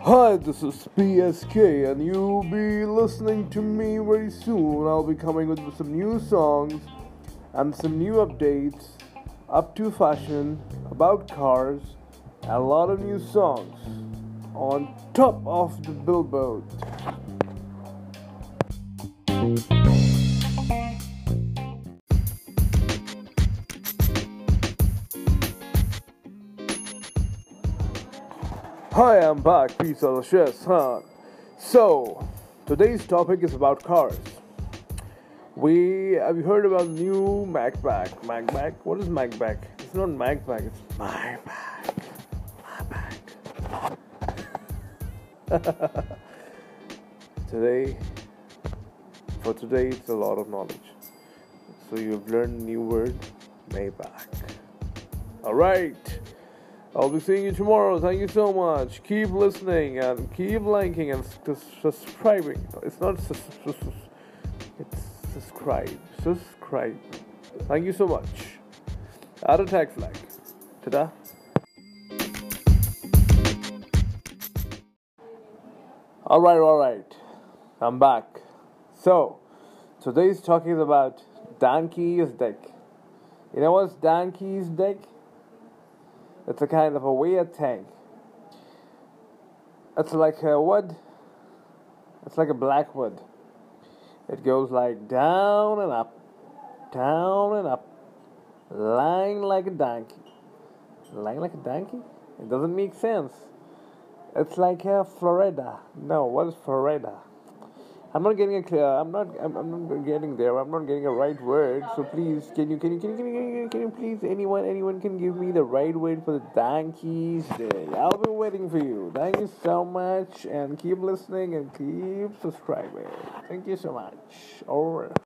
Hi, this is PSK, and you'll be listening to me very soon. I'll be coming with some new songs and some new updates up to fashion about cars and a lot of new songs on top of the billboard. Hi, I'm back, piece of huh? So, today's topic is about cars. We have you heard about new Macback? Macback? What is Macback? It's not Macback, it's my back. My back. today, for today, it's a lot of knowledge. So you've learned new word, Maybach. All right. I'll be seeing you tomorrow. Thank you so much. Keep listening and keep liking and subscribing. It's not it's subscribe. Subscribe. Thank you so much. Add a tag flag. Ta-da. All right, all right. I'm back. So, today's talking about donkey's dick. You know what's donkey's dick? It's a kind of a weird thing. It's like a wood. It's like a black wood. It goes like down and up, down and up, lying like a donkey. Lying like a donkey? It doesn't make sense. It's like a Florida. No, what is Florida? I'm not getting a clear. I'm not. I'm, I'm not getting there. I'm not getting a right word. So please, can you, can you, can you, can you, can you, can you please, anyone, anyone can give me the right word for the donkeys day. I'll be waiting for you. Thank you so much, and keep listening and keep subscribing. Thank you so much. Over.